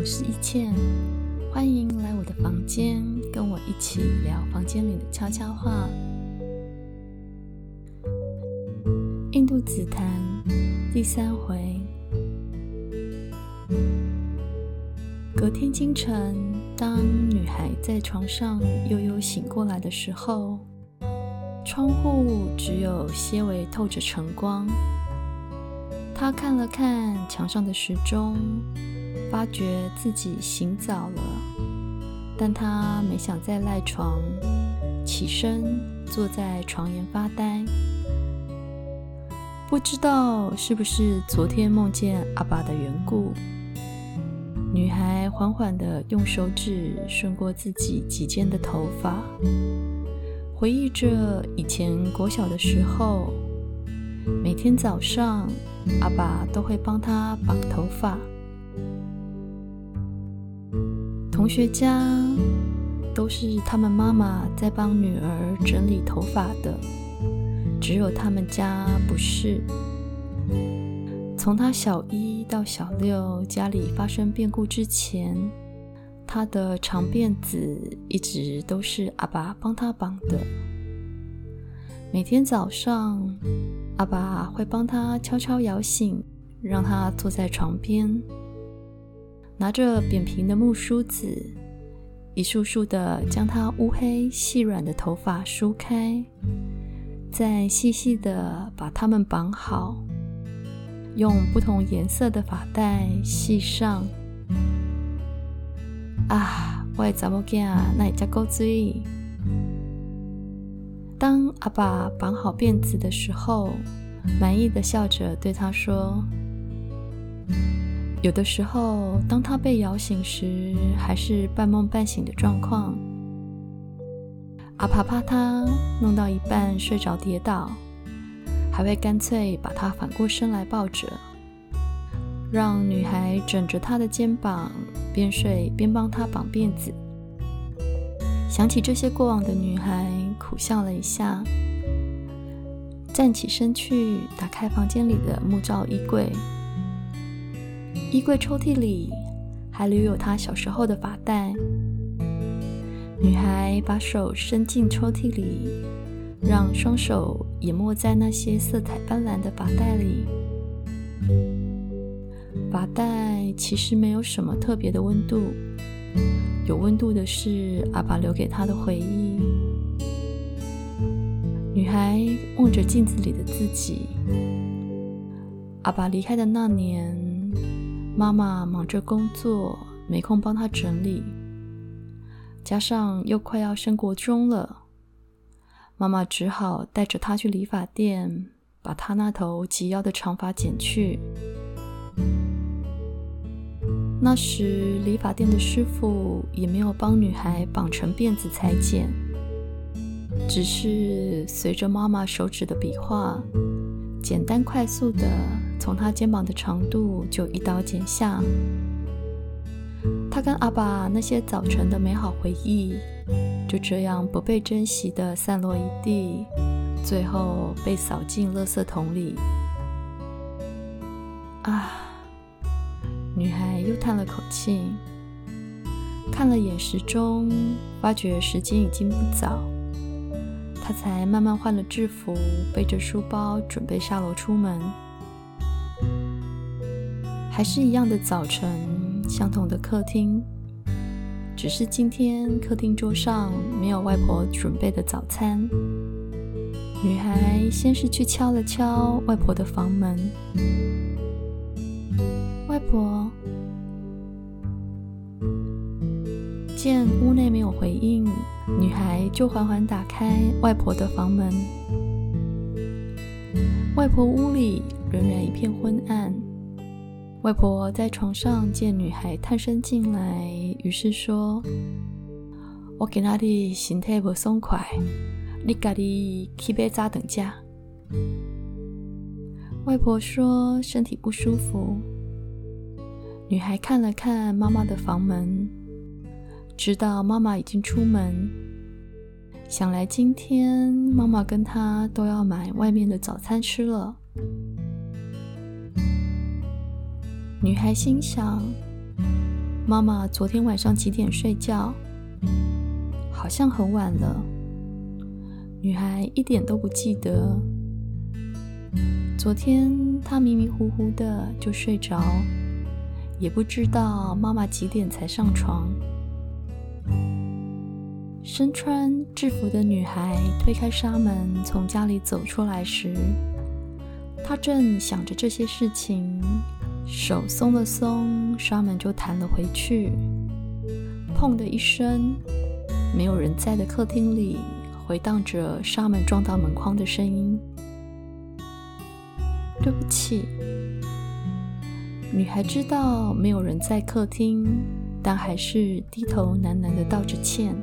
我是一茜，欢迎来我的房间，跟我一起聊房间里的悄悄话。印度紫檀第三回。隔天清晨，当女孩在床上悠悠醒过来的时候，窗户只有些微透着晨光。她看了看墙上的时钟。发觉自己醒早了，但他没想再赖床，起身坐在床沿发呆。不知道是不是昨天梦见阿爸的缘故，女孩缓缓地用手指顺过自己几肩的头发，回忆着以前国小的时候，每天早上阿爸都会帮她绑头发。同学家都是他们妈妈在帮女儿整理头发的，只有他们家不是。从他小一到小六，家里发生变故之前，他的长辫子一直都是阿爸帮他绑的。每天早上，阿爸会帮他悄悄摇醒，让他坐在床边。拿着扁平的木梳子，一束束地将她乌黑细软的头发梳开，再细细地把它们绑好，用不同颜色的发带系上。啊，我的查某囝哪会这么古锥？当阿爸绑好辫子的时候，满意的笑着对他说。有的时候，当他被摇醒时，还是半梦半醒的状况。阿爸怕他弄到一半睡着跌倒，还会干脆把他反过身来抱着，让女孩枕着他的肩膀，边睡边帮他绑辫子。想起这些过往的女孩，苦笑了一下，站起身去打开房间里的木造衣柜。衣柜抽屉里还留有她小时候的发带。女孩把手伸进抽屉里，让双手淹没在那些色彩斑斓的发带里。发带其实没有什么特别的温度，有温度的是阿爸留给她的回忆。女孩望着镜子里的自己。阿爸离开的那年。妈妈忙着工作，没空帮她整理。加上又快要升国中了，妈妈只好带着她去理发店，把她那头及腰的长发剪去。那时理发店的师傅也没有帮女孩绑成辫子裁剪，只是随着妈妈手指的笔画，简单快速的。从他肩膀的长度就一刀剪下，他跟阿爸那些早晨的美好回忆，就这样不被珍惜的散落一地，最后被扫进垃圾桶里。啊！女孩又叹了口气，看了眼时钟，发觉时间已经不早，她才慢慢换了制服，背着书包准备下楼出门。还是一样的早晨，相同的客厅，只是今天客厅桌上没有外婆准备的早餐。女孩先是去敲了敲外婆的房门，外婆见屋内没有回应，女孩就缓缓打开外婆的房门。外婆屋里仍然一片昏暗。外婆在床上见女孩探身进来，于是说：“我今仔日身体不爽快，你家己去买早顿吃。”外婆说身体不舒服。女孩看了看妈妈的房门，知道妈妈已经出门，想来今天妈妈跟她都要买外面的早餐吃了。女孩心想：“妈妈昨天晚上几点睡觉？好像很晚了。女孩一点都不记得。昨天她迷迷糊糊的就睡着，也不知道妈妈几点才上床。身穿制服的女孩推开纱门，从家里走出来时，她正想着这些事情，手松了松，纱门就弹了回去。砰的一声，没有人在的客厅里回荡着纱门撞到门框的声音。对不起，女孩知道没有人在客厅，但还是低头喃喃的道着歉。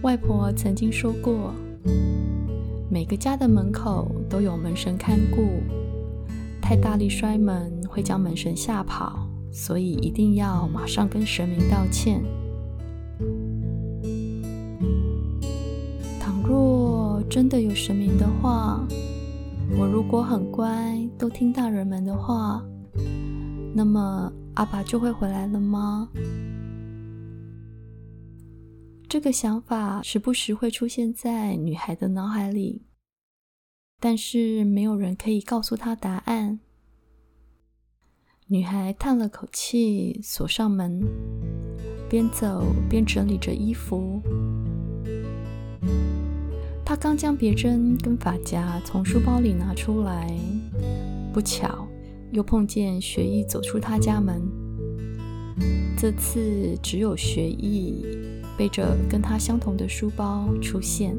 外婆曾经说过，每个家的门口都有门神看顾，太大力摔门会将门神吓跑，所以一定要马上跟神明道歉。倘若真的有神明的话，我如果很乖，都听大人们的话，那么阿爸就会回来了吗？这个想法时不时会出现在女孩的脑海里，但是没有人可以告诉她答案。女孩叹了口气，锁上门，边走边整理着衣服。她刚将别针跟发夹从书包里拿出来，不巧又碰见学艺走出她家门。这次只有学艺背着跟她相同的书包出现。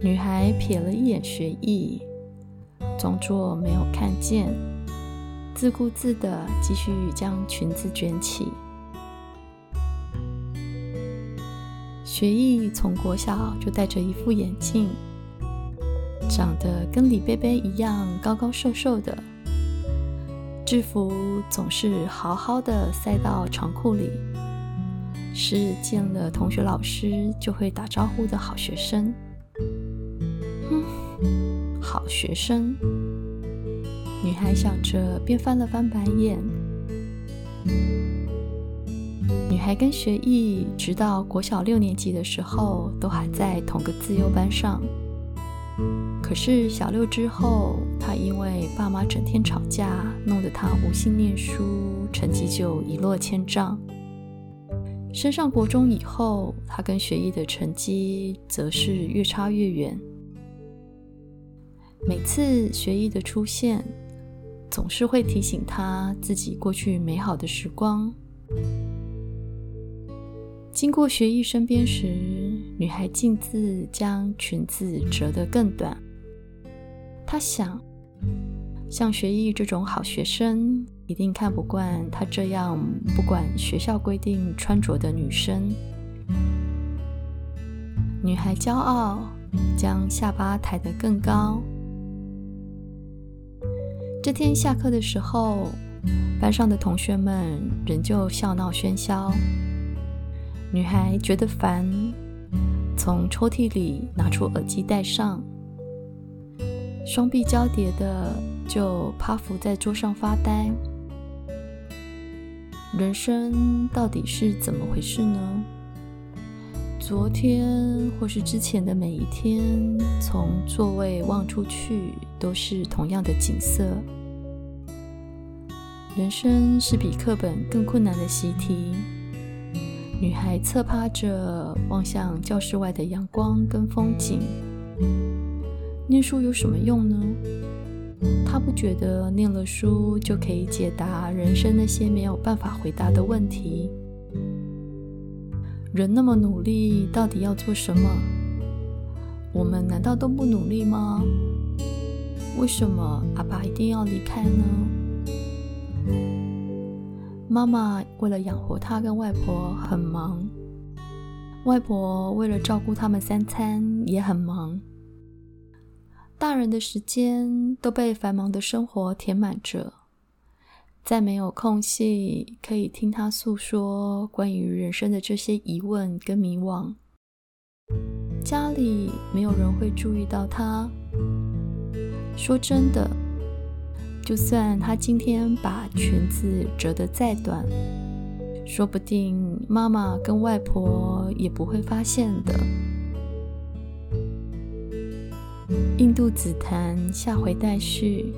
女孩瞥了一眼学艺，装作没有看见，自顾自的继续将裙子卷起。学艺从国小就戴着一副眼镜，长得跟李贝贝一样高高瘦瘦的。制服总是好好的塞到长裤里，是见了同学老师就会打招呼的好学生。哼，好学生。女孩想着，便翻了翻白眼。女孩跟学艺直到国小六年级的时候都还在同个自优班上。可是小六之后，她因为爸妈整天吵架，弄得她无心念书，成绩就一落千丈。升上国中以后，她跟学艺的成绩则是越差越远。每次学艺的出现，总是会提醒她自己过去美好的时光。经过学艺身边时，女孩径自将裙子折得更短。她想，像学艺这种好学生，一定看不惯她这样不管学校规定穿着的女生。女孩骄傲，将下巴抬得更高。这天下课的时候，班上的同学们仍旧笑闹喧嚣。女孩觉得烦，从抽屉里拿出耳机戴上，双臂交叠的就趴伏在桌上发呆。人生到底是怎么回事呢？昨天或是之前的每一天，从座位望出去都是同样的景色。人生是比课本更困难的习题。女孩侧趴着，望向教室外的阳光跟风景。念书有什么用呢？她不觉得念了书就可以解答人生那些没有办法回答的问题。人那么努力，到底要做什么？我们难道都不努力吗？为什么阿爸一定要离开呢？妈妈为了养活他跟外婆很忙，外婆为了照顾他们三餐也很忙。大人的时间都被繁忙的生活填满着，在没有空隙可以听他诉说关于人生的这些疑问跟迷惘，家里没有人会注意到他。说真的，就算他今天把裙子折得再短，说不定妈妈跟外婆也不会发现的。印度紫檀，下回待续。